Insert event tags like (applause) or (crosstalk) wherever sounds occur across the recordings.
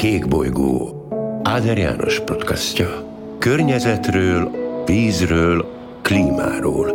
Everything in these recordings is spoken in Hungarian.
Kékbolygó Áder János podcastja. Környezetről, vízről, klímáról.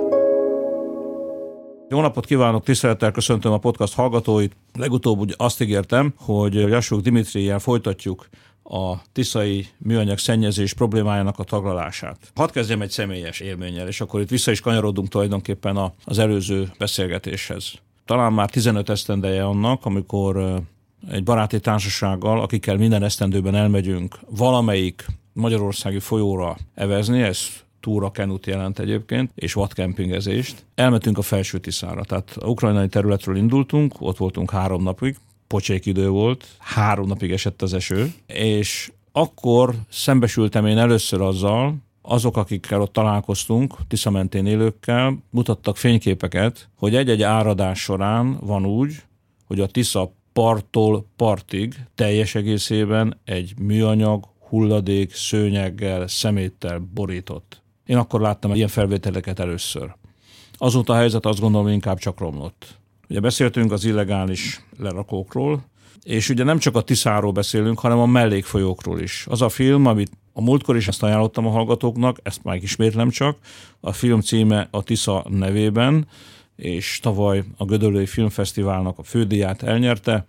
Jó napot kívánok, tisztelettel köszöntöm a podcast hallgatóit. Legutóbb úgy azt ígértem, hogy Jasuk Dimitriel folytatjuk a tiszai műanyag szennyezés problémájának a taglalását. Hadd kezdjem egy személyes élménnyel, és akkor itt vissza is kanyarodunk tulajdonképpen az előző beszélgetéshez. Talán már 15 esztendeje annak, amikor egy baráti társasággal, akikkel minden esztendőben elmegyünk valamelyik magyarországi folyóra evezni, ez túra kenut jelent egyébként, és vadkempingezést. Elmentünk a felső Tiszára, tehát a ukrajnai területről indultunk, ott voltunk három napig, pocsék idő volt, három napig esett az eső, és akkor szembesültem én először azzal, azok, akikkel ott találkoztunk, Tisza mentén élőkkel, mutattak fényképeket, hogy egy-egy áradás során van úgy, hogy a Tisza parttól partig teljes egészében egy műanyag, hulladék, szőnyeggel, szeméttel borított. Én akkor láttam ilyen felvételeket először. Azóta a helyzet azt gondolom inkább csak romlott. Ugye beszéltünk az illegális lerakókról, és ugye nem csak a Tiszáról beszélünk, hanem a mellékfolyókról is. Az a film, amit a múltkor is ezt ajánlottam a hallgatóknak, ezt már ismétlem csak, a film címe a Tisza nevében, és tavaly a Gödöllői Filmfesztiválnak a fődíját elnyerte.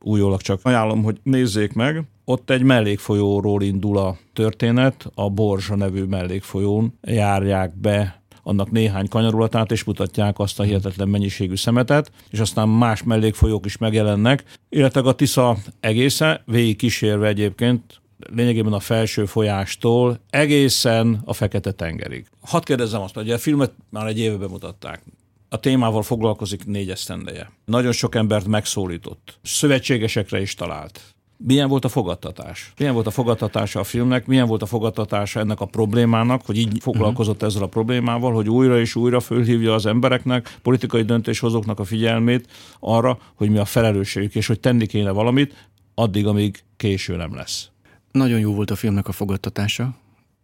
Újólag csak ajánlom, hogy nézzék meg. Ott egy mellékfolyóról indul a történet, a Borzsa nevű mellékfolyón járják be annak néhány kanyarulatát, és mutatják azt a hihetetlen mennyiségű szemetet, és aztán más mellékfolyók is megjelennek, illetve a Tisza egésze, végig kísérve egyébként lényegében a felső folyástól egészen a Fekete-tengerig. Hadd kérdezzem azt, hogy a filmet már egy éve bemutatták a témával foglalkozik négy esztendeje. Nagyon sok embert megszólított. Szövetségesekre is talált. Milyen volt a fogadtatás? Milyen volt a fogadtatása a filmnek? Milyen volt a fogadtatása ennek a problémának, hogy így foglalkozott ezzel a problémával, hogy újra és újra fölhívja az embereknek, politikai döntéshozóknak a figyelmét arra, hogy mi a felelősségük, és hogy tenni kéne valamit, addig, amíg késő nem lesz. Nagyon jó volt a filmnek a fogadtatása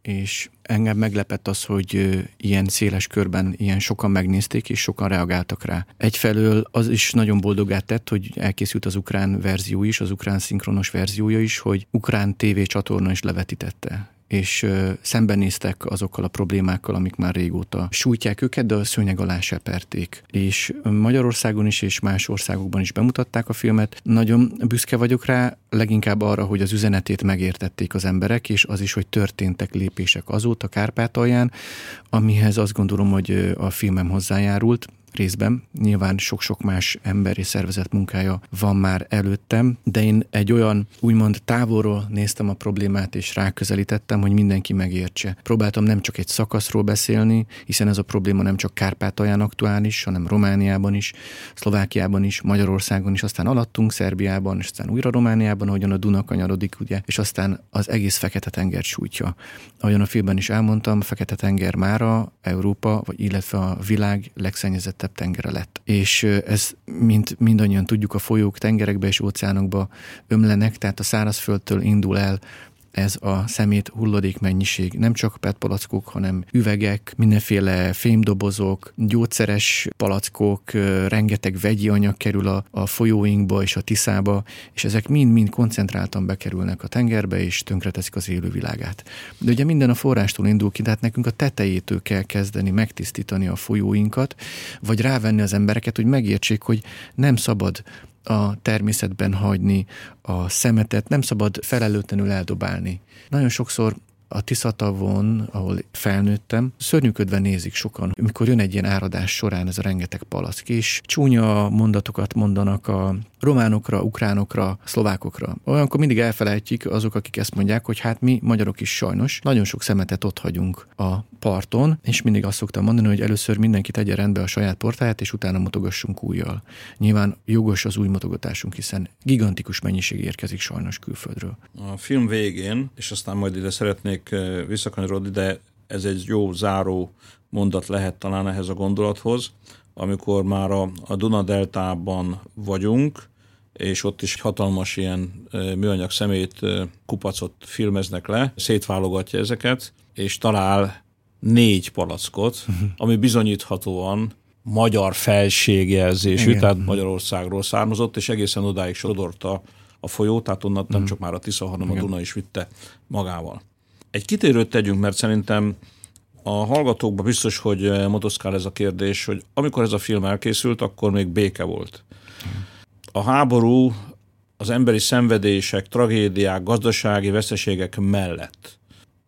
és engem meglepett az, hogy ilyen széles körben ilyen sokan megnézték, és sokan reagáltak rá. Egyfelől az is nagyon boldogát tett, hogy elkészült az ukrán verzió is, az ukrán szinkronos verziója is, hogy ukrán TV csatorna is levetítette és szembenéztek azokkal a problémákkal, amik már régóta sújtják őket, de a szőnyeg alá seperték. És Magyarországon is és más országokban is bemutatták a filmet. Nagyon büszke vagyok rá, leginkább arra, hogy az üzenetét megértették az emberek, és az is, hogy történtek lépések azóta Kárpátalján, amihez azt gondolom, hogy a filmem hozzájárult részben. Nyilván sok-sok más emberi szervezet munkája van már előttem, de én egy olyan úgymond távolról néztem a problémát, és ráközelítettem, hogy mindenki megértse. Próbáltam nem csak egy szakaszról beszélni, hiszen ez a probléma nem csak Kárpátalján aktuális, hanem Romániában is, Szlovákiában is, Magyarországon is, aztán alattunk Szerbiában, és aztán újra Romániában, ahogyan a Duna kanyarodik, ugye, és aztán az egész Fekete-tenger sújtja. Ahogyan a filmben is elmondtam, Fekete-tenger mára Európa, vagy illetve a világ legszennyezettebb feketebb tengere lett. És ez, mint mindannyian tudjuk, a folyók tengerekbe és óceánokba ömlenek, tehát a szárazföldtől indul el ez a szemét hulladék mennyiség. Nem csak PET palackok, hanem üvegek, mindenféle fémdobozok, gyógyszeres palackok, rengeteg vegyi anyag kerül a, a folyóinkba és a tiszába, és ezek mind-mind koncentráltan bekerülnek a tengerbe, és tönkreteszik az élővilágát. De ugye minden a forrástól indul ki, tehát nekünk a tetejétől kell kezdeni megtisztítani a folyóinkat, vagy rávenni az embereket, hogy megértsék, hogy nem szabad a természetben hagyni a szemetet, nem szabad felelőtlenül eldobálni. Nagyon sokszor a Tiszatavon, ahol felnőttem, szörnyűködve nézik sokan, amikor jön egy ilyen áradás során ez a rengeteg palack, és csúnya mondatokat mondanak a románokra, ukránokra, szlovákokra. Olyankor mindig elfelejtjük azok, akik ezt mondják, hogy hát mi magyarok is sajnos nagyon sok szemetet ott hagyunk a parton, és mindig azt szoktam mondani, hogy először mindenki tegye rendbe a saját portáját, és utána mutogassunk újjal. Nyilván jogos az új mutogatásunk, hiszen gigantikus mennyiség érkezik sajnos külföldről. A film végén, és aztán majd ide szeretnék eh, visszakanyarodni, de ez egy jó záró mondat lehet talán ehhez a gondolathoz, amikor már a, a Duna-deltában vagyunk, és ott is hatalmas ilyen műanyag szemét kupacot filmeznek le, szétválogatja ezeket, és talál négy palackot, uh-huh. (laughs) ami bizonyíthatóan magyar felségjelzésű, Igen. tehát Magyarországról származott, és egészen odáig sodorta a folyó, tehát onnan nem csak már a Tisza, hanem a Duna is vitte magával. Egy kitérőt tegyünk, mert szerintem a hallgatókban biztos, hogy motoszkál ez a kérdés, hogy amikor ez a film elkészült, akkor még béke volt. A háború az emberi szenvedések, tragédiák, gazdasági veszteségek mellett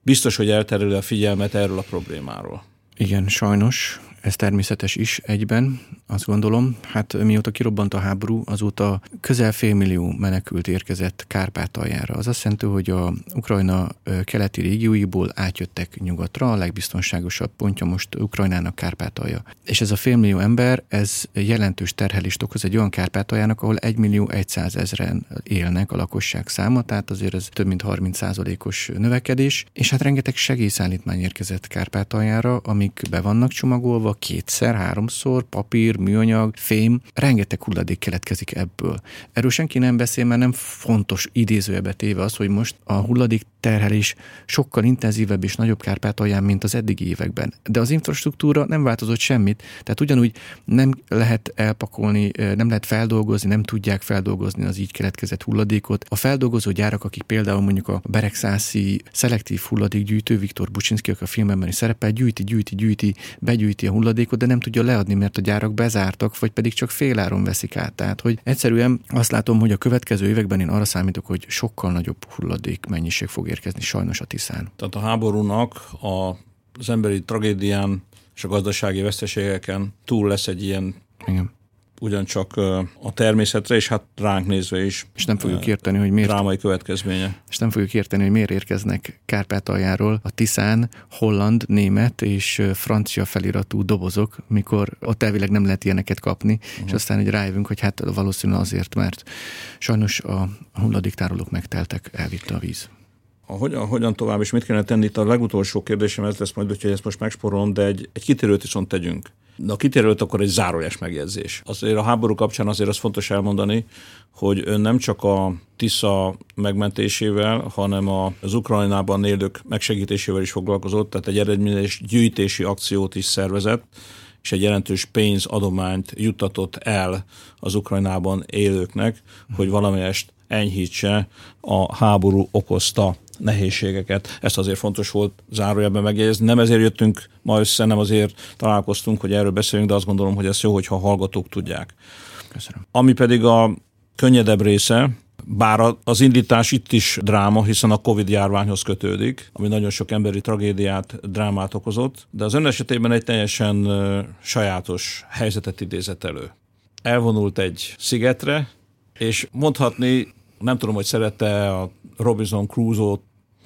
biztos, hogy elterül a figyelmet erről a problémáról. Igen, sajnos ez természetes is egyben, azt gondolom. Hát mióta kirobbant a háború, azóta közel félmillió menekült érkezett Kárpátaljára. Az azt jelenti, hogy a Ukrajna keleti régióiból átjöttek nyugatra, a legbiztonságosabb pontja most Ukrajnának Kárpátalja. És ez a félmillió ember, ez jelentős terhelést okoz egy olyan Kárpátaljának, ahol 1 millió 100 ezeren élnek a lakosság száma, tehát azért ez több mint 30 os növekedés, és hát rengeteg segélyszállítmány érkezett Kárpátaljára, amik be vannak csomagolva, kétszer, háromszor, papír, műanyag, fém, rengeteg hulladék keletkezik ebből. Erről senki nem beszél, mert nem fontos idézőjebe téve az, hogy most a hulladék terhelés sokkal intenzívebb és nagyobb Kárpátalján, mint az eddigi években. De az infrastruktúra nem változott semmit, tehát ugyanúgy nem lehet elpakolni, nem lehet feldolgozni, nem tudják feldolgozni az így keletkezett hulladékot. A feldolgozó gyárak, akik például mondjuk a Beregszászi szelektív hulladékgyűjtő, Viktor Bucsinski, aki a filmben is szerepel, gyűjti, gyűjti, gyűjti, begyűjti a hulladékot, de nem tudja leadni, mert a gyárak bezártak, vagy pedig csak féláron veszik át. Tehát, hogy egyszerűen azt látom, hogy a következő években én arra számítok, hogy sokkal nagyobb hulladék mennyiség fog érkezni sajnos a Tiszán. Tehát a háborúnak a, az emberi tragédián és a gazdasági veszteségeken túl lesz egy ilyen Igen ugyancsak a természetre, és hát ránk nézve is. És nem fogjuk érteni, hogy miért. Drámai következménye. És nem fogjuk érteni, hogy miért érkeznek Kárpátaljáról a Tiszán holland, német és francia feliratú dobozok, mikor ott elvileg nem lehet ilyeneket kapni, uh-huh. és aztán egy rájövünk, hogy hát valószínűleg azért, mert sajnos a hulladéktárolók megteltek, elvitte a víz a hogyan, hogyan tovább, és mit kellene tenni, itt a legutolsó kérdésem ez lesz majd, hogy ezt most megsporolom, de egy, egy kitérőt viszont tegyünk. De a kitérőt akkor egy zárójas megjegyzés. Azért a háború kapcsán azért az fontos elmondani, hogy ön nem csak a Tisza megmentésével, hanem az Ukrajnában élők megsegítésével is foglalkozott, tehát egy eredményes gyűjtési akciót is szervezett, és egy jelentős pénzadományt juttatott el az Ukrajnában élőknek, hogy valamelyest enyhítse a háború okozta nehézségeket. Ezt azért fontos volt zárójelben megjegyezni. Nem ezért jöttünk ma össze, nem azért találkoztunk, hogy erről beszéljünk, de azt gondolom, hogy ez jó, hogyha a hallgatók tudják. Köszönöm. Ami pedig a könnyedebb része, bár az indítás itt is dráma, hiszen a Covid járványhoz kötődik, ami nagyon sok emberi tragédiát, drámát okozott, de az ön esetében egy teljesen sajátos helyzetet idézett elő. Elvonult egy szigetre, és mondhatni nem tudom, hogy szerette a Robinson Crusoe-t.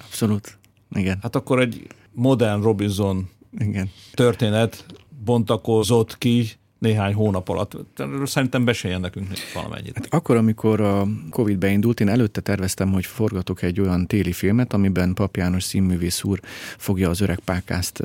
Abszolút, igen. Hát akkor egy modern Robinson igen. történet bontakozott ki néhány hónap alatt. Szerintem beséljen nekünk valamennyit. Hát akkor, amikor a Covid beindult, én előtte terveztem, hogy forgatok egy olyan téli filmet, amiben Pap János színművész úr fogja az öreg pákászt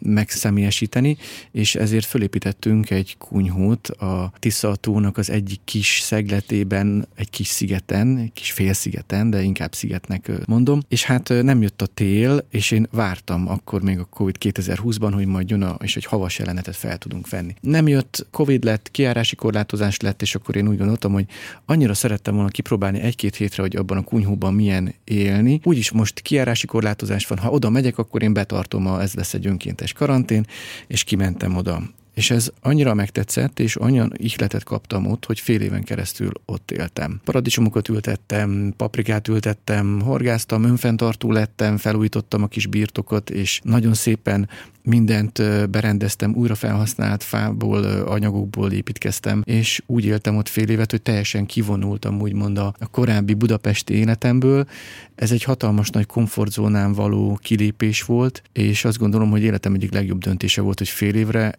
megszemélyesíteni, és ezért fölépítettünk egy kunyhót a Tisza tónak az egyik kis szegletében, egy kis szigeten, egy kis félszigeten, de inkább szigetnek mondom, és hát nem jött a tél, és én vártam akkor még a Covid 2020-ban, hogy majd jön a, és egy havas jelenetet fel tudunk venni. Nem jött, Covid lett, kiárási korlátozás lett, és akkor én úgy gondoltam, hogy annyira szerettem volna kipróbálni egy-két hétre, hogy abban a kunyhóban milyen élni. Úgyis most kiárási korlátozás van, ha oda megyek, akkor én betartom, a, ez lesz egy önkéntes karantén, és kimentem oda. És ez annyira megtetszett, és annyian ihletet kaptam ott, hogy fél éven keresztül ott éltem. Paradicsomokat ültettem, paprikát ültettem, horgáztam, önfenntartó lettem, felújítottam a kis birtokot, és nagyon szépen mindent berendeztem, újra felhasznált fából, anyagokból építkeztem, és úgy éltem ott fél évet, hogy teljesen kivonultam úgymond a korábbi budapesti életemből. Ez egy hatalmas nagy komfortzónán való kilépés volt, és azt gondolom, hogy életem egyik legjobb döntése volt, hogy fél évre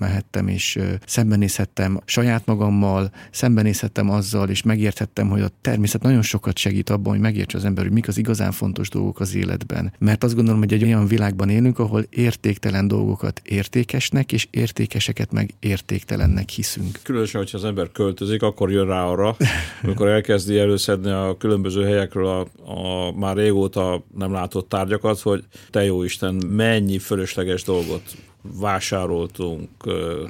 elmehettem, és szembenézhettem saját magammal, szembenézhettem azzal, és megérthettem, hogy a természet nagyon sokat segít abban, hogy megértse az ember, hogy mik az igazán fontos dolgok az életben. Mert azt gondolom, hogy egy olyan világban élünk, ahol érték értéktelen dolgokat értékesnek, és értékeseket meg értéktelennek hiszünk. Különösen, hogyha az ember költözik, akkor jön rá arra, amikor elkezdi előszedni a különböző helyekről a, a már régóta nem látott tárgyakat, hogy te jó Isten, mennyi fölösleges dolgot vásároltunk,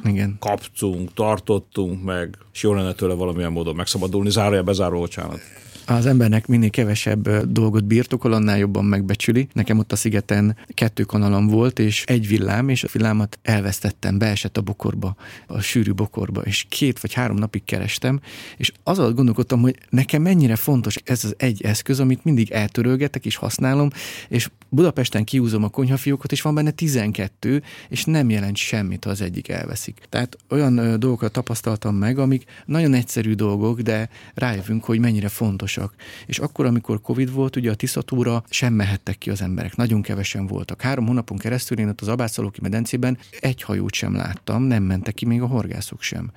Igen. kaptunk, tartottunk meg, és jó lenne tőle valamilyen módon megszabadulni, zárja bezáró, bocsánat. Az embernek minél kevesebb dolgot birtokol, annál jobban megbecsüli. Nekem ott a szigeten kettő kanalam volt, és egy villám, és a villámat elvesztettem, beesett a bokorba, a sűrű bokorba, és két vagy három napig kerestem, és azon gondolkodtam, hogy nekem mennyire fontos ez az egy eszköz, amit mindig eltörölgetek és használom, és Budapesten kiúzom a konyhafiókot, és van benne 12, és nem jelent semmit, ha az egyik elveszik. Tehát olyan dolgokat tapasztaltam meg, amik nagyon egyszerű dolgok, de rájövünk, hogy mennyire fontosak. És akkor, amikor Covid volt, ugye a Tiszatúra sem mehettek ki az emberek. Nagyon kevesen voltak. Három hónapon keresztül én ott az Abászalóki medencében egy hajót sem láttam, nem mentek ki még a horgászok sem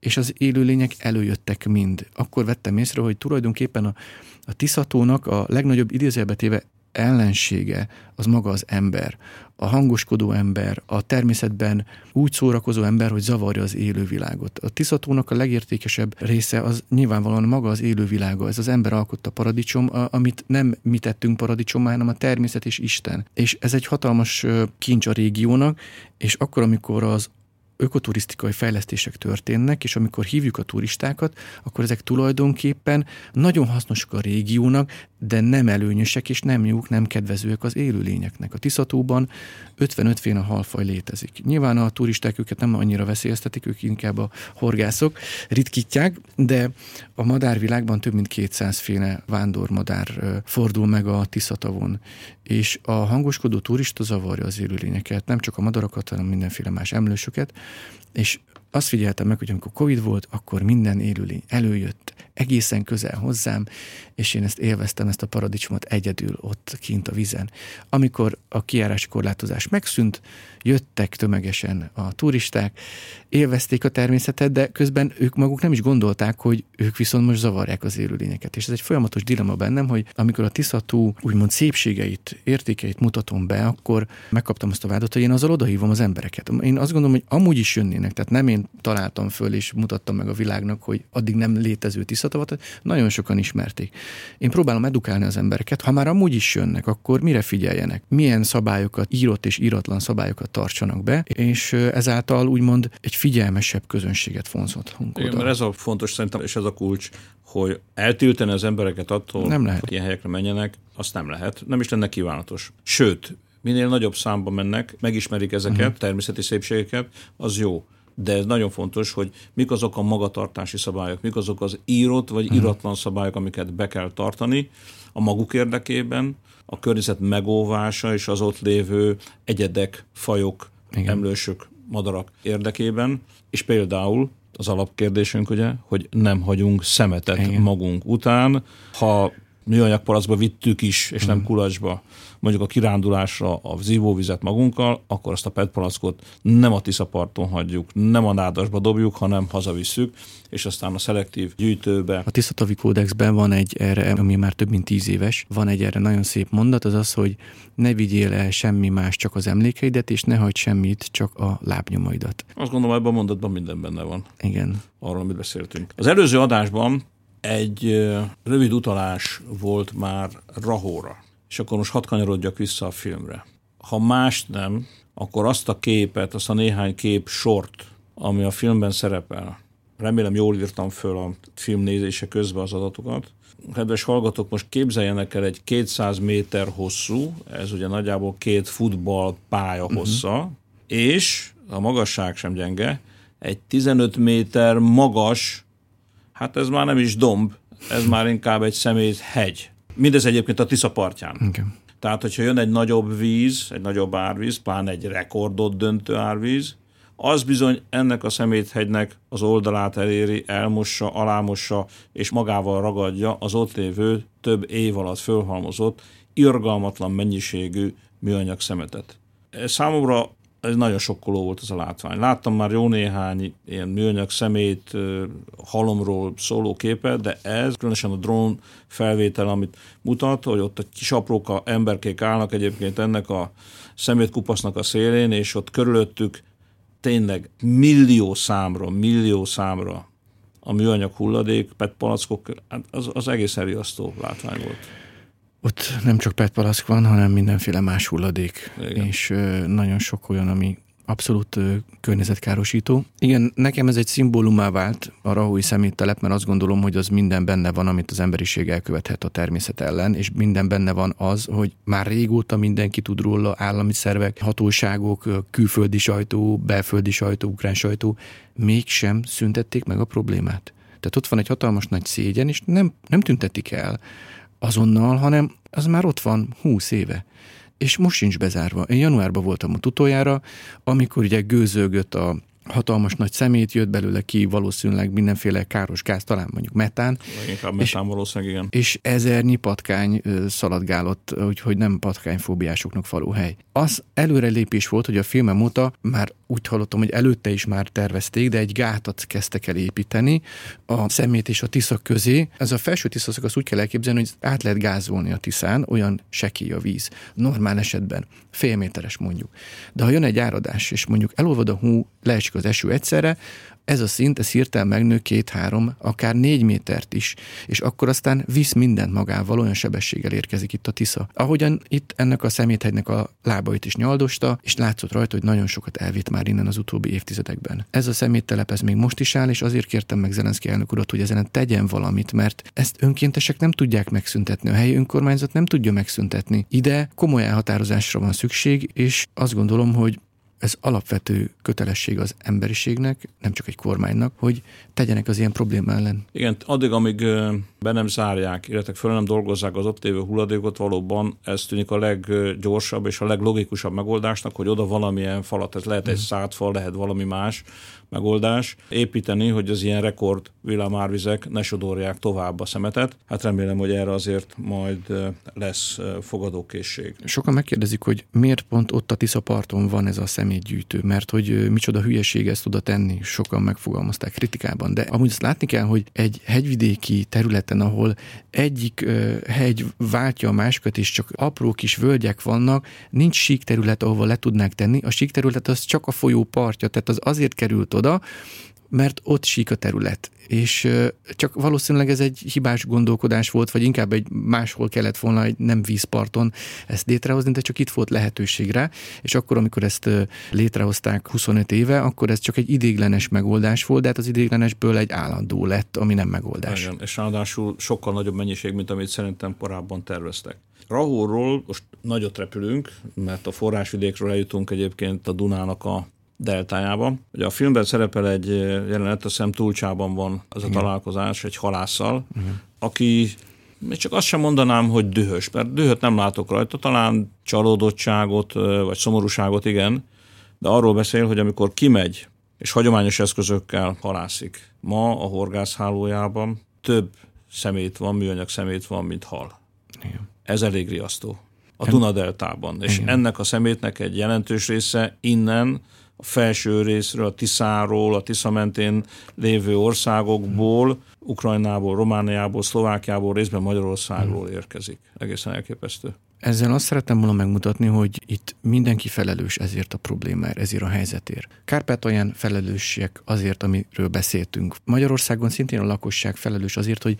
és az élőlények előjöttek mind. Akkor vettem észre, hogy tulajdonképpen a, a Tiszatónak a legnagyobb idézőjelbetéve ellensége az maga az ember. A hangoskodó ember, a természetben úgy szórakozó ember, hogy zavarja az élővilágot. A Tiszatónak a legértékesebb része az nyilvánvalóan maga az élővilága. Ez az ember alkotta paradicsom, amit nem mi tettünk paradicsommá, hanem a természet és Isten. És ez egy hatalmas kincs a régiónak, és akkor, amikor az ökoturisztikai fejlesztések történnek, és amikor hívjuk a turistákat, akkor ezek tulajdonképpen nagyon hasznosak a régiónak, de nem előnyösek és nem jók, nem kedvezőek az élőlényeknek. A Tiszatóban 55 féle halfaj létezik. Nyilván a turisták őket nem annyira veszélyeztetik, ők inkább a horgászok ritkítják, de a madárvilágban több mint 200 féle vándormadár fordul meg a Tiszatavon, és a hangoskodó turista zavarja az élőlényeket, nem csak a madarakat, hanem mindenféle más emlősöket, és azt figyeltem meg, hogy amikor Covid volt, akkor minden élőlény előjött egészen közel hozzám, és én ezt élveztem, ezt a paradicsomot egyedül ott kint a vizen. Amikor a kiárási korlátozás megszűnt, jöttek tömegesen a turisták, élvezték a természetet, de közben ők maguk nem is gondolták, hogy ők viszont most zavarják az élőlényeket. És ez egy folyamatos dilemma bennem, hogy amikor a Tiszatú úgymond szépségeit, értékeit mutatom be, akkor megkaptam azt a vádat, hogy én azzal odahívom az embereket. Én azt gondolom, hogy amúgy is jönnének, tehát nem én találtam föl és mutattam meg a világnak, hogy addig nem létező Tiszatavat, nagyon sokan ismerték. Én próbálom edukálni az embereket, ha már amúgy is jönnek, akkor mire figyeljenek? Milyen szabályokat, írott és íratlan szabályokat tartsanak be, és ezáltal úgymond egy figyelmesebb közönséget vonzhatunk Igen, mert ez a fontos szerintem, és ez a kulcs, hogy eltilteni az embereket attól, nem lehet. hogy ilyen helyekre menjenek, azt nem lehet. Nem is lenne kívánatos. Sőt, minél nagyobb számba mennek, megismerik ezeket, uh-huh. természeti szépségeket, az jó de ez nagyon fontos, hogy mik azok a magatartási szabályok, mik azok az írott vagy uh-huh. iratlan szabályok, amiket be kell tartani a maguk érdekében, a környezet megóvása és az ott lévő egyedek, fajok, Igen. emlősök, madarak érdekében, és például az alapkérdésünk ugye, hogy nem hagyunk szemetet Igen. magunk után, ha műanyag palacba vittük is, és nem mhm. kulacsba, mondjuk a kirándulásra a zívóvizet magunkkal, akkor azt a PET palackot nem a Tiszaparton hagyjuk, nem a nádasba dobjuk, hanem hazavisszük, és aztán a szelektív gyűjtőbe. A Tiszatavi kódexben van egy erre, ami már több mint tíz éves, van egy erre nagyon szép mondat, az az, hogy ne vigyél el semmi más, csak az emlékeidet, és ne hagyd semmit, csak a lábnyomaidat. Azt gondolom, ebben a mondatban minden benne van. Igen. Arról, amit beszéltünk. Az előző adásban egy rövid utalás volt már Rahóra. És akkor most hadd kanyarodjak vissza a filmre. Ha mást nem, akkor azt a képet, azt a néhány kép sort, ami a filmben szerepel, remélem jól írtam föl a film nézése közben az adatokat. Kedves hallgatók, most képzeljenek el egy 200 méter hosszú, ez ugye nagyjából két futball pálya uh-huh. hossza, és a magasság sem gyenge, egy 15 méter magas, hát ez már nem is domb, ez már inkább egy szemét hegy. Mindez egyébként a Tisza partján. Okay. Tehát, hogyha jön egy nagyobb víz, egy nagyobb árvíz, pláne egy rekordot döntő árvíz, az bizony ennek a szeméthegynek az oldalát eléri, elmossa, alámossa, és magával ragadja az ott lévő több év alatt fölhalmozott, irgalmatlan mennyiségű műanyag szemetet. Számomra ez nagyon sokkoló volt az a látvány. Láttam már jó néhány ilyen műanyag szemét, halomról szóló képet, de ez, különösen a drón felvétel, amit mutat, hogy ott a kis apróka emberkék állnak egyébként ennek a szemétkupasznak a szélén, és ott körülöttük tényleg millió számra, millió számra a műanyag hulladék, PET palackok, hát az, az egész riasztó látvány volt. Ott nem csak PET palack van, hanem mindenféle más hulladék, Igen. és nagyon sok olyan, ami abszolút környezetkárosító. Igen, nekem ez egy szimbólumá vált a Rahui szeméttelep, mert azt gondolom, hogy az minden benne van, amit az emberiség elkövethet a természet ellen, és minden benne van az, hogy már régóta mindenki tud róla, állami szervek, hatóságok, külföldi sajtó, belföldi sajtó, ukrán sajtó, mégsem szüntették meg a problémát. Tehát ott van egy hatalmas nagy szégyen, és nem, nem tüntetik el azonnal, hanem az már ott van húsz éve és most sincs bezárva. Én januárban voltam ott utoljára, amikor ugye gőzölgött a hatalmas nagy szemét, jött belőle ki valószínűleg mindenféle káros gáz, talán mondjuk metán. Inkább metán valószínűleg, igen. És ezernyi patkány szaladgálott, úgyhogy nem patkányfóbiásoknak való hely. Az előrelépés volt, hogy a filmem óta már úgy hallottam, hogy előtte is már tervezték, de egy gátat kezdtek el építeni a szemét és a Tisza közé. Ez a felső Tisza azt úgy kell elképzelni, hogy át lehet gázolni a Tiszán, olyan sekély a víz. Normál esetben fél méteres mondjuk. De ha jön egy áradás, és mondjuk elolvad a hú, leesik az eső egyszerre, ez a szint, ez hirtelen megnő két-három, akár négy métert is, és akkor aztán visz mindent magával, olyan sebességgel érkezik itt a Tisza. Ahogyan itt ennek a szeméthegynek a lábait is nyaldosta, és látszott rajta, hogy nagyon sokat elvitt már innen az utóbbi évtizedekben. Ez a szeméttelep, ez még most is áll, és azért kértem meg Zelenszky elnök urat, hogy ezen tegyen valamit, mert ezt önkéntesek nem tudják megszüntetni, a helyi önkormányzat nem tudja megszüntetni. Ide komoly elhatározásra van szükség, és azt gondolom, hogy ez alapvető kötelesség az emberiségnek, nem csak egy kormánynak, hogy tegyenek az ilyen probléma ellen. Igen, addig, amíg be nem zárják, illetve föl nem dolgozzák az ott lévő hulladékot, valóban ez tűnik a leggyorsabb és a leglogikusabb megoldásnak, hogy oda valamilyen falat, ez lehet egy mhm. szádfal, lehet valami más megoldás, építeni, hogy az ilyen rekord villamárvizek ne sodorják tovább a szemetet. Hát remélem, hogy erre azért majd lesz fogadókészség. Sokan megkérdezik, hogy miért pont ott a Tisza parton van ez a szemétgyűjtő, mert hogy micsoda hülyeség ezt oda tenni. Sokan megfogalmazták kritikában, de amúgy azt látni kell, hogy egy hegyvidéki területen, ahol egyik hegy váltja a másikat, és csak apró kis völgyek vannak, nincs sík terület, ahova le tudnák tenni. A sík terület az csak a folyó partja, tehát az azért került mert ott sík a terület. És csak valószínűleg ez egy hibás gondolkodás volt, vagy inkább egy máshol kellett volna egy nem vízparton ezt létrehozni, de csak itt volt lehetőség rá, és akkor, amikor ezt létrehozták 25 éve, akkor ez csak egy idéglenes megoldás volt, de hát az idéglenesből egy állandó lett, ami nem megoldás. Igen, és ráadásul sokkal nagyobb mennyiség, mint amit szerintem korábban terveztek. Rahóról most nagyot repülünk, mert a forrásvidékről eljutunk egyébként a Dunának a deltájában. Ugye a filmben szerepel egy jelenet, a szem túlcsában van az a Igen. találkozás egy halásszal, Igen. aki még csak azt sem mondanám, hogy dühös, mert dühöt nem látok rajta, talán csalódottságot vagy szomorúságot, igen, de arról beszél, hogy amikor kimegy és hagyományos eszközökkel halászik, ma a horgászhálójában több szemét van, műanyag szemét van, mint hal. Igen. Ez elég riasztó. A Dunadeltában. És Igen. ennek a szemétnek egy jelentős része innen a felső részről, a Tiszáról, a Tisza mentén lévő országokból, Ukrajnából, Romániából, Szlovákiából, részben Magyarországról érkezik. Egészen elképesztő. Ezzel azt szerettem volna megmutatni, hogy itt mindenki felelős ezért a problémáért, ezért a helyzetért. Kárpátalján felelősek azért, amiről beszéltünk. Magyarországon szintén a lakosság felelős azért, hogy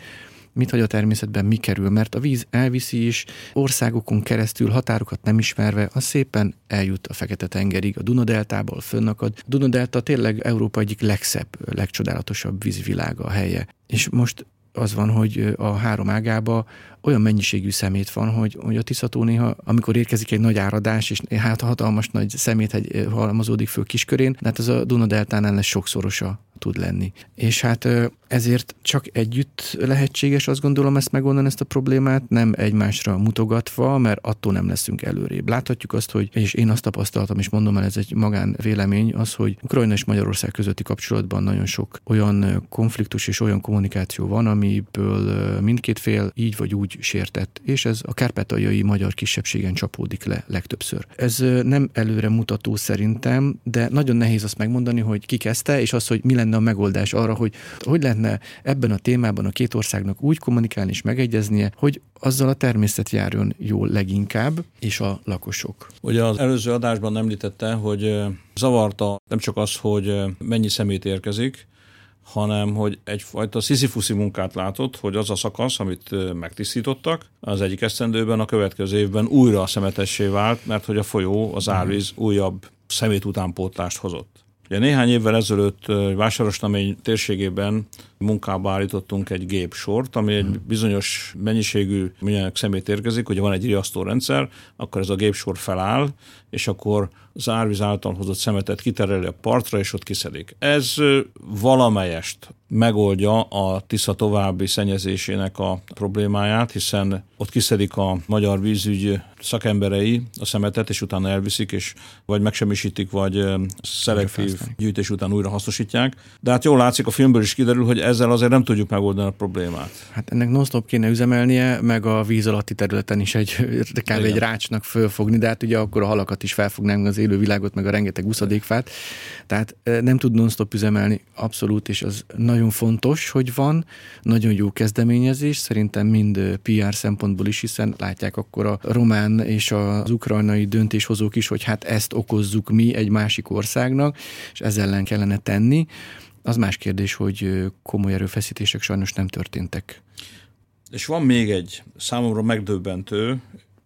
mit hagy a természetben, mi kerül, mert a víz elviszi is, országokon keresztül, határokat nem ismerve, az szépen eljut a Fekete-tengerig, a Dunadeltából fönnakad. A Dunadelta tényleg Európa egyik legszebb, legcsodálatosabb vízvilága a helye. És most az van, hogy a három ágába olyan mennyiségű szemét van, hogy, hogy a Tiszató néha, amikor érkezik egy nagy áradás, és hát hatalmas nagy szemét egy halmozódik föl kiskörén, hát az a Dunadeltánál lesz sokszorosa tud lenni. És hát ezért csak együtt lehetséges, azt gondolom ezt megoldani ezt a problémát, nem egymásra mutogatva, mert attól nem leszünk előrébb. Láthatjuk azt, hogy, és én azt tapasztaltam, és mondom el, ez egy magán vélemény, az, hogy Ukrajna és Magyarország közötti kapcsolatban nagyon sok olyan konfliktus és olyan kommunikáció van, amiből mindkét fél így vagy úgy sértett, és ez a kárpátaljai magyar kisebbségen csapódik le legtöbbször. Ez nem előre mutató szerintem, de nagyon nehéz azt megmondani, hogy ki kezdte, és az, hogy mi lenne a megoldás arra, hogy hogy lehetne ebben a témában a két országnak úgy kommunikálni és megegyeznie, hogy azzal a természet járjon jól leginkább, és a lakosok. Ugye az előző adásban említette, hogy zavarta nem csak az, hogy mennyi szemét érkezik, hanem hogy egyfajta sziszifuszi munkát látott, hogy az a szakasz, amit megtisztítottak, az egyik esztendőben, a következő évben újra szemetessé vált, mert hogy a folyó, az árvíz újabb szemét utánpótlást hozott. Ugye néhány évvel ezelőtt Vásárosnamény térségében munkába állítottunk egy gépsort, ami egy bizonyos mennyiségű műanyag szemét érkezik, hogy van egy riasztórendszer, akkor ez a gépsor feláll, és akkor az árvíz által hozott szemetet kitereli a partra, és ott kiszedik. Ez valamelyest megoldja a Tisza további szennyezésének a problémáját, hiszen ott kiszedik a magyar vízügy szakemberei a szemetet, és utána elviszik, és vagy megsemmisítik, vagy szelektív gyűjtés után újra hasznosítják. De hát jól látszik, a filmből is kiderül, hogy ezzel azért nem tudjuk megoldani a problémát. Hát ennek non-stop kéne üzemelnie, meg a víz alatti területen is egy, kb. egy rácsnak fölfogni, de hát ugye akkor a halakat is felfognánk az élő világot, meg a rengeteg uszadékfát. Tehát nem tud non-stop üzemelni, abszolút, és az nagyon fontos, hogy van, nagyon jó kezdeményezés, szerintem mind PR szempontból is, hiszen látják akkor a román és az ukrajnai döntéshozók is, hogy hát ezt okozzuk mi egy másik országnak, és ezzel ellen kellene tenni. Az más kérdés, hogy komoly erőfeszítések sajnos nem történtek. És van még egy számomra megdöbbentő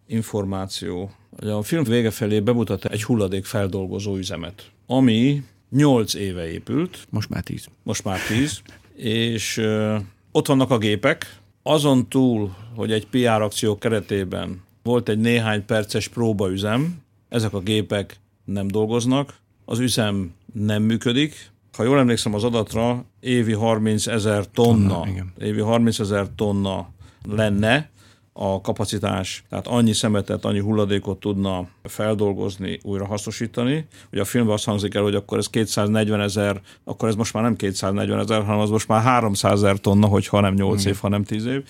információ. A film vége felé bemutatta egy hulladék feldolgozó üzemet, ami 8 éve épült. Most már 10. Most már 10. és ö, ott vannak a gépek. Azon túl, hogy egy PR akció keretében volt egy néhány perces próbaüzem, ezek a gépek nem dolgoznak, az üzem nem működik, ha jól emlékszem az adatra, évi 30 ezer tonna, tonna évi 30 ezer tonna lenne a kapacitás, tehát annyi szemetet, annyi hulladékot tudna feldolgozni, újra hasznosítani. Ugye a filmben azt hangzik el, hogy akkor ez 240 ezer, akkor ez most már nem 240 ezer, hanem az most már 300 ezer tonna, hogyha nem 8 év, hanem 10 év.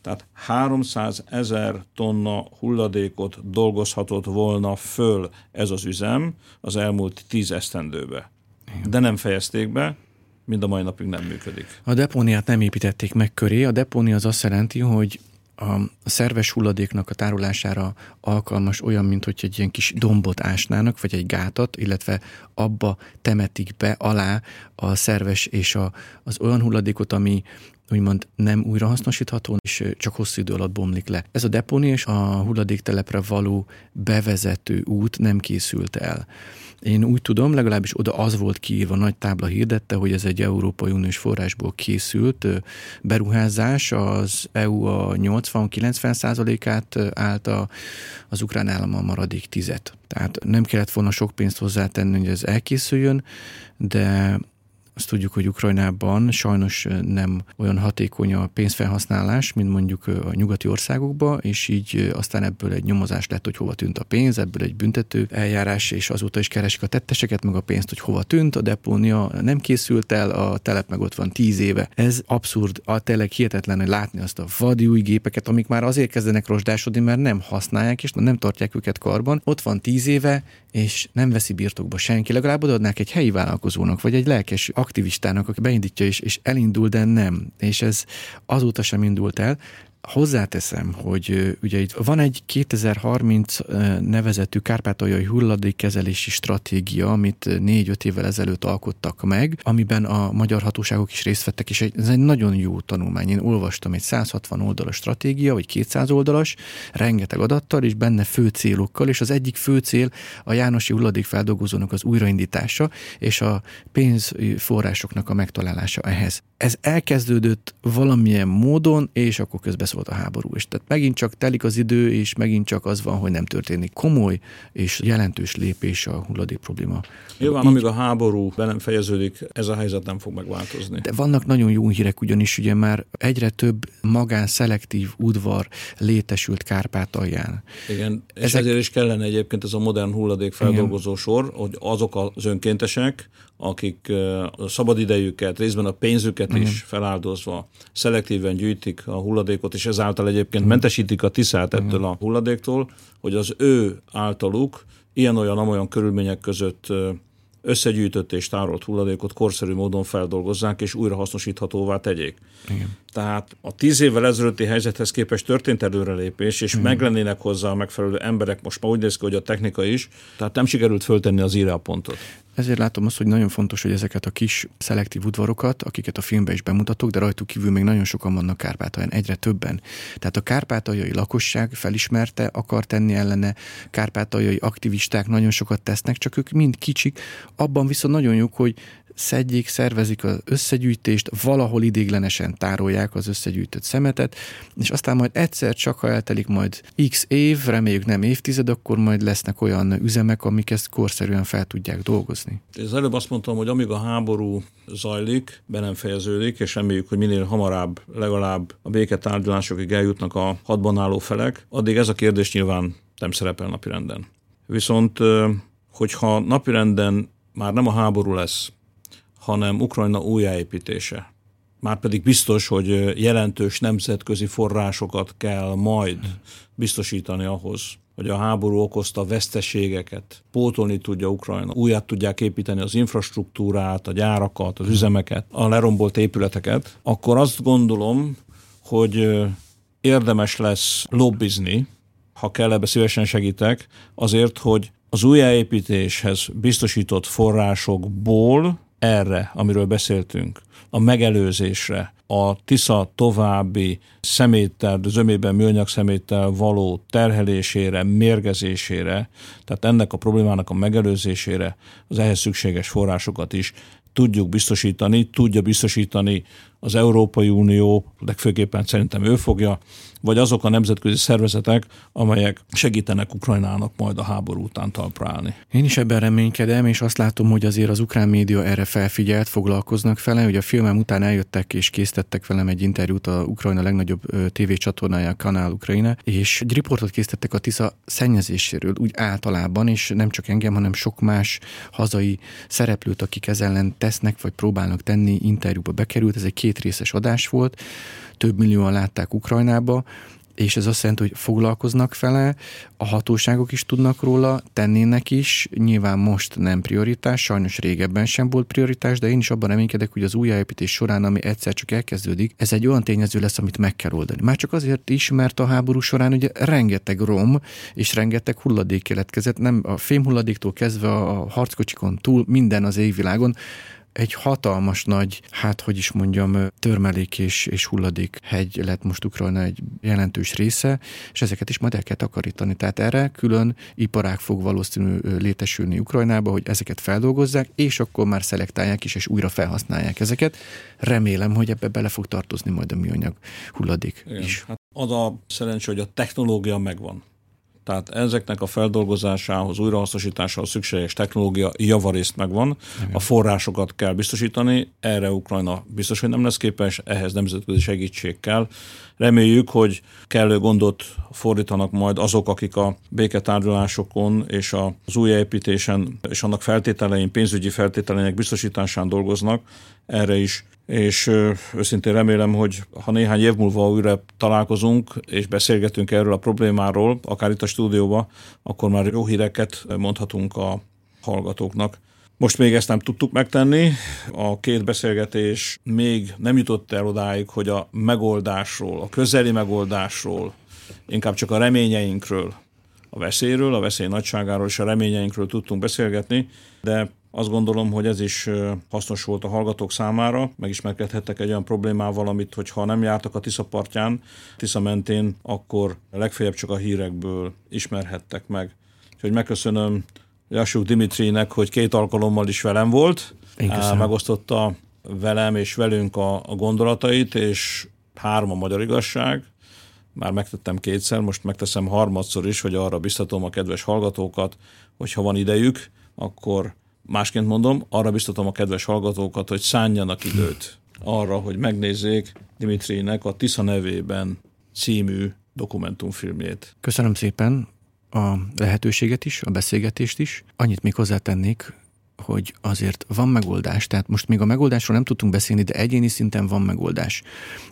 Tehát 300 ezer tonna hulladékot dolgozhatott volna föl ez az üzem az elmúlt 10 esztendőbe de nem fejezték be, mind a mai napig nem működik. A depóniát nem építették meg köré. A depónia az azt jelenti, hogy a szerves hulladéknak a tárolására alkalmas olyan, mint hogy egy ilyen kis dombot ásnának, vagy egy gátat, illetve abba temetik be alá a szerves és a, az olyan hulladékot, ami úgymond nem újrahasznosítható, és csak hosszú idő alatt bomlik le. Ez a depónia és a hulladéktelepre való bevezető út nem készült el. Én úgy tudom, legalábbis oda az volt kiírva, nagy tábla hirdette, hogy ez egy Európai Uniós forrásból készült beruházás, az EU a 80-90 százalékát állt, az ukrán állam a maradék tizet. Tehát nem kellett volna sok pénzt hozzátenni, hogy ez elkészüljön, de azt tudjuk, hogy Ukrajnában sajnos nem olyan hatékony a pénzfelhasználás, mint mondjuk a nyugati országokban, és így aztán ebből egy nyomozás lett, hogy hova tűnt a pénz, ebből egy büntető eljárás, és azóta is keresik a tetteseket, meg a pénzt, hogy hova tűnt, a depónia nem készült el, a telep meg ott van tíz éve. Ez abszurd, a tényleg hihetetlen, hogy látni azt a vadi új gépeket, amik már azért kezdenek rozsdásodni, mert nem használják, és nem tartják őket karban. Ott van tíz éve, és nem veszi birtokba senki. Legalább odaadnák egy helyi vállalkozónak, vagy egy lelkes aktivistának, aki beindítja és, és elindul, de nem. És ez azóta sem indult el. Hozzáteszem, hogy ugye itt van egy 2030 nevezetű kárpátaljai hulladékkezelési stratégia, amit négy-öt évvel ezelőtt alkottak meg, amiben a magyar hatóságok is részt vettek, és ez egy nagyon jó tanulmány. Én olvastam egy 160 oldalas stratégia, vagy 200 oldalas, rengeteg adattal, és benne fő célokkal, és az egyik fő cél a Jánosi hulladékfeldolgozónak az újraindítása, és a pénzforrásoknak a megtalálása ehhez. Ez elkezdődött valamilyen módon, és akkor közben volt a háború. És tehát megint csak telik az idő, és megint csak az van, hogy nem történik komoly és jelentős lépés a hulladék probléma. Nyilván, Így, amíg a háború be nem fejeződik, ez a helyzet nem fog megváltozni. De vannak nagyon jó hírek, ugyanis ugye már egyre több magán szelektív udvar létesült Kárpátalján. Igen, és Ezek... ezért is kellene egyébként ez a modern hulladék feldolgozó sor, hogy azok az önkéntesek, akik a szabadidejüket, részben a pénzüket Igen. is feláldozva szelektíven gyűjtik a hulladékot, és ezáltal egyébként Igen. mentesítik a tiszát ettől Igen. a hulladéktól, hogy az ő általuk ilyen-olyan-amolyan körülmények között összegyűjtött és tárolt hulladékot korszerű módon feldolgozzák és újra hasznosíthatóvá tegyék. Igen. Tehát a tíz évvel ezelőtti helyzethez képest történt előrelépés, és Igen. meglennének hozzá a megfelelő emberek, most már úgy néz ki, hogy a technika is, tehát nem sikerült föltenni az írja pontot. Ezért látom azt, hogy nagyon fontos, hogy ezeket a kis szelektív udvarokat, akiket a filmben is bemutatok, de rajtuk kívül még nagyon sokan vannak Kárpátalján, egyre többen. Tehát a kárpátaljai lakosság felismerte, akar tenni ellene, kárpátaljai aktivisták nagyon sokat tesznek, csak ők mind kicsik. Abban viszont nagyon jók, hogy szedjék, szervezik az összegyűjtést, valahol idéglenesen tárolják az összegyűjtött szemetet, és aztán majd egyszer csak, ha eltelik majd x év, reméljük nem évtized, akkor majd lesznek olyan üzemek, amik ezt korszerűen fel tudják dolgozni. Az előbb azt mondtam, hogy amíg a háború zajlik, be nem fejeződik, és reméljük, hogy minél hamarabb legalább a béketárgyalásokig eljutnak a hadban álló felek, addig ez a kérdés nyilván nem szerepel napirenden. Viszont, hogyha napirenden már nem a háború lesz, hanem Ukrajna újjáépítése. Márpedig biztos, hogy jelentős nemzetközi forrásokat kell majd biztosítani ahhoz, hogy a háború okozta veszteségeket pótolni tudja Ukrajna, úját tudják építeni az infrastruktúrát, a gyárakat, az üzemeket, a lerombolt épületeket, akkor azt gondolom, hogy érdemes lesz lobbizni, ha kell, ebbe szívesen segítek, azért, hogy az újjáépítéshez biztosított forrásokból erre, amiről beszéltünk, a megelőzésre, a Tisza további szeméttel, zömében műanyag szeméttel való terhelésére, mérgezésére, tehát ennek a problémának a megelőzésére az ehhez szükséges forrásokat is tudjuk biztosítani, tudja biztosítani az Európai Unió, legfőképpen szerintem ő fogja, vagy azok a nemzetközi szervezetek, amelyek segítenek Ukrajnának majd a háború után talpra állni. Én is ebben reménykedem, és azt látom, hogy azért az ukrán média erre felfigyelt, foglalkoznak vele. Ugye a filmem után eljöttek és készítettek velem egy interjút a Ukrajna legnagyobb tévécsatornája, Kanál Ukrajna, és egy riportot készítettek a Tisza szennyezéséről, úgy általában, és nem csak engem, hanem sok más hazai szereplőt, akik ezzel ellen tesznek, vagy próbálnak tenni, interjúba bekerült. Ez egy két részes adás volt, több millióan látták Ukrajnába, és ez azt jelenti, hogy foglalkoznak vele, a hatóságok is tudnak róla, tennének is, nyilván most nem prioritás, sajnos régebben sem volt prioritás, de én is abban reménykedek, hogy az újjáépítés során, ami egyszer csak elkezdődik, ez egy olyan tényező lesz, amit meg kell oldani. Már csak azért is, mert a háború során ugye rengeteg rom és rengeteg hulladék keletkezett, nem a fémhulladéktól kezdve a harckocsikon túl minden az égvilágon, egy hatalmas nagy, hát hogy is mondjam, törmelék és, és hulladék hegy lett most Ukrajna egy jelentős része, és ezeket is majd el kell takarítani. Tehát erre külön iparág fog valószínű létesülni Ukrajnába, hogy ezeket feldolgozzák, és akkor már szelektálják is, és újra felhasználják ezeket. Remélem, hogy ebbe bele fog tartozni majd a műanyag hulladék Igen. is. Hát az a szerencsé, hogy a technológia megvan. Tehát ezeknek a feldolgozásához, újrahasznosításához szükséges technológia javarészt megvan, Igen. a forrásokat kell biztosítani, erre Ukrajna biztos, hogy nem lesz képes, ehhez nemzetközi segítség kell. Reméljük, hogy kellő gondot fordítanak majd azok, akik a béketárgyalásokon és az újjáépítésen és annak feltételein, pénzügyi feltételeinek biztosításán dolgoznak, erre is és őszintén remélem, hogy ha néhány év múlva újra találkozunk, és beszélgetünk erről a problémáról, akár itt a stúdióban, akkor már jó híreket mondhatunk a hallgatóknak. Most még ezt nem tudtuk megtenni, a két beszélgetés még nem jutott el odáig, hogy a megoldásról, a közeli megoldásról, inkább csak a reményeinkről, a veszélyről, a veszély nagyságáról és a reményeinkről tudtunk beszélgetni, de azt gondolom, hogy ez is hasznos volt a hallgatók számára. Megismerkedhettek egy olyan problémával, amit hogyha nem jártak a Tisza partján, Tisza mentén, akkor legfeljebb csak a hírekből ismerhettek meg. Úgyhogy megköszönöm Jasuk Dimitrinek, hogy két alkalommal is velem volt. Megosztotta velem és velünk a, a gondolatait, és három a magyar igazság. Már megtettem kétszer, most megteszem harmadszor is, hogy arra biztatom a kedves hallgatókat, hogy ha van idejük, akkor Másként mondom, arra biztatom a kedves hallgatókat, hogy szánjanak időt arra, hogy megnézzék Dimitrinek a Tisza nevében című dokumentumfilmjét. Köszönöm szépen a lehetőséget is, a beszélgetést is. Annyit még hozzátennék, hogy azért van megoldás, tehát most még a megoldásról nem tudtunk beszélni, de egyéni szinten van megoldás.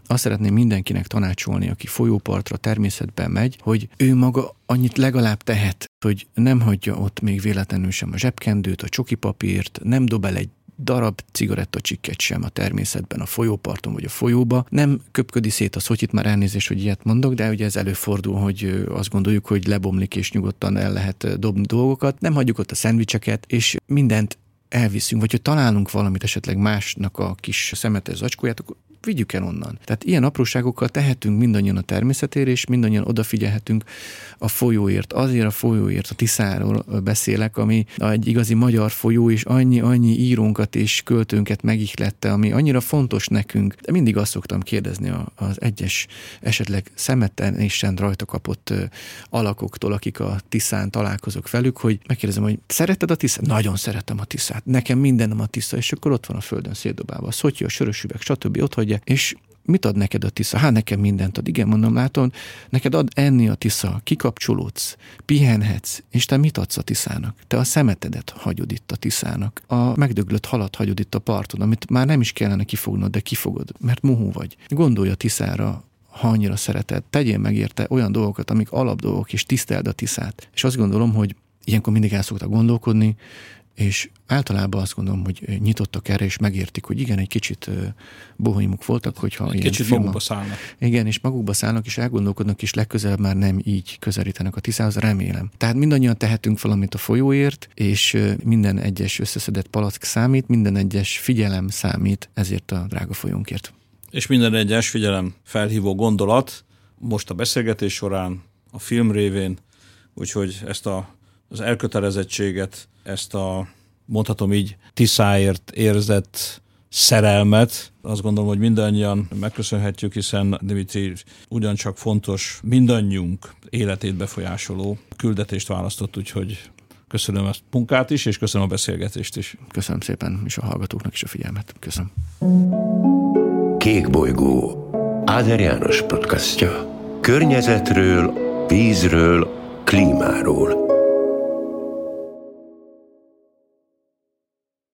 Azt szeretném mindenkinek tanácsolni, aki folyópartra, természetben megy, hogy ő maga annyit legalább tehet, hogy nem hagyja ott még véletlenül sem a zsebkendőt, a csokipapírt, nem dob el egy darab cigarettacsikket sem a természetben, a folyóparton vagy a folyóba. Nem köpködi szét az, hogy itt már elnézést, hogy ilyet mondok, de ugye ez előfordul, hogy azt gondoljuk, hogy lebomlik és nyugodtan el lehet dobni dolgokat. Nem hagyjuk ott a szendvicseket, és mindent elviszünk, vagy hogy találunk valamit esetleg másnak a kis szemetes zacskóját, akkor vigyük el onnan. Tehát ilyen apróságokkal tehetünk mindannyian a természetére, és mindannyian odafigyelhetünk a folyóért. Azért a folyóért, a Tiszáról beszélek, ami egy igazi magyar folyó, és annyi-annyi írónkat és költőnket megihlette, ami annyira fontos nekünk. De mindig azt szoktam kérdezni az egyes esetleg szemetenésen rajta kapott alakoktól, akik a Tiszán találkozok velük, hogy megkérdezem, hogy szereted a Tiszát? Nagyon szeretem a Tiszát. Nekem mindenem a Tisza, és akkor ott van a földön szétdobálva. A szotyi, a sörös üveg, stb. Ott hagyja, és mit ad neked a tisza? Hát nekem mindent ad. Igen, mondom, látom, neked ad enni a tisza, kikapcsolódsz, pihenhetsz, és te mit adsz a tiszának? Te a szemetedet hagyod itt a tiszának. A megdöglött halat hagyod itt a parton, amit már nem is kellene kifognod, de kifogod, mert muhú vagy. Gondolj a tiszára, ha annyira szereted, tegyél meg érte olyan dolgokat, amik alapdolgok, és tiszteld a tiszát. És azt gondolom, hogy ilyenkor mindig el szoktak gondolkodni, és általában azt gondolom, hogy nyitottak erre, és megértik, hogy igen, egy kicsit bohóimuk voltak, hogyha egy ilyen kicsit film, magukba szállnak. Igen, és magukba szállnak, és elgondolkodnak, és legközelebb már nem így közelítenek a tiszához, remélem. Tehát mindannyian tehetünk valamit a folyóért, és minden egyes összeszedett palack számít, minden egyes figyelem számít ezért a drága folyónkért. És minden egyes figyelem felhívó gondolat most a beszélgetés során, a film révén, úgyhogy ezt a, az elkötelezettséget, ezt a mondhatom így tiszáért érzett szerelmet. Azt gondolom, hogy mindannyian megköszönhetjük, hiszen Dimitri ugyancsak fontos, mindannyiunk életét befolyásoló küldetést választott, úgyhogy köszönöm a munkát is, és köszönöm a beszélgetést is. Köszönöm szépen, és a hallgatóknak is a figyelmet. Köszönöm. Kék bolygó Áder János podcastja. Környezetről, vízről, klímáról –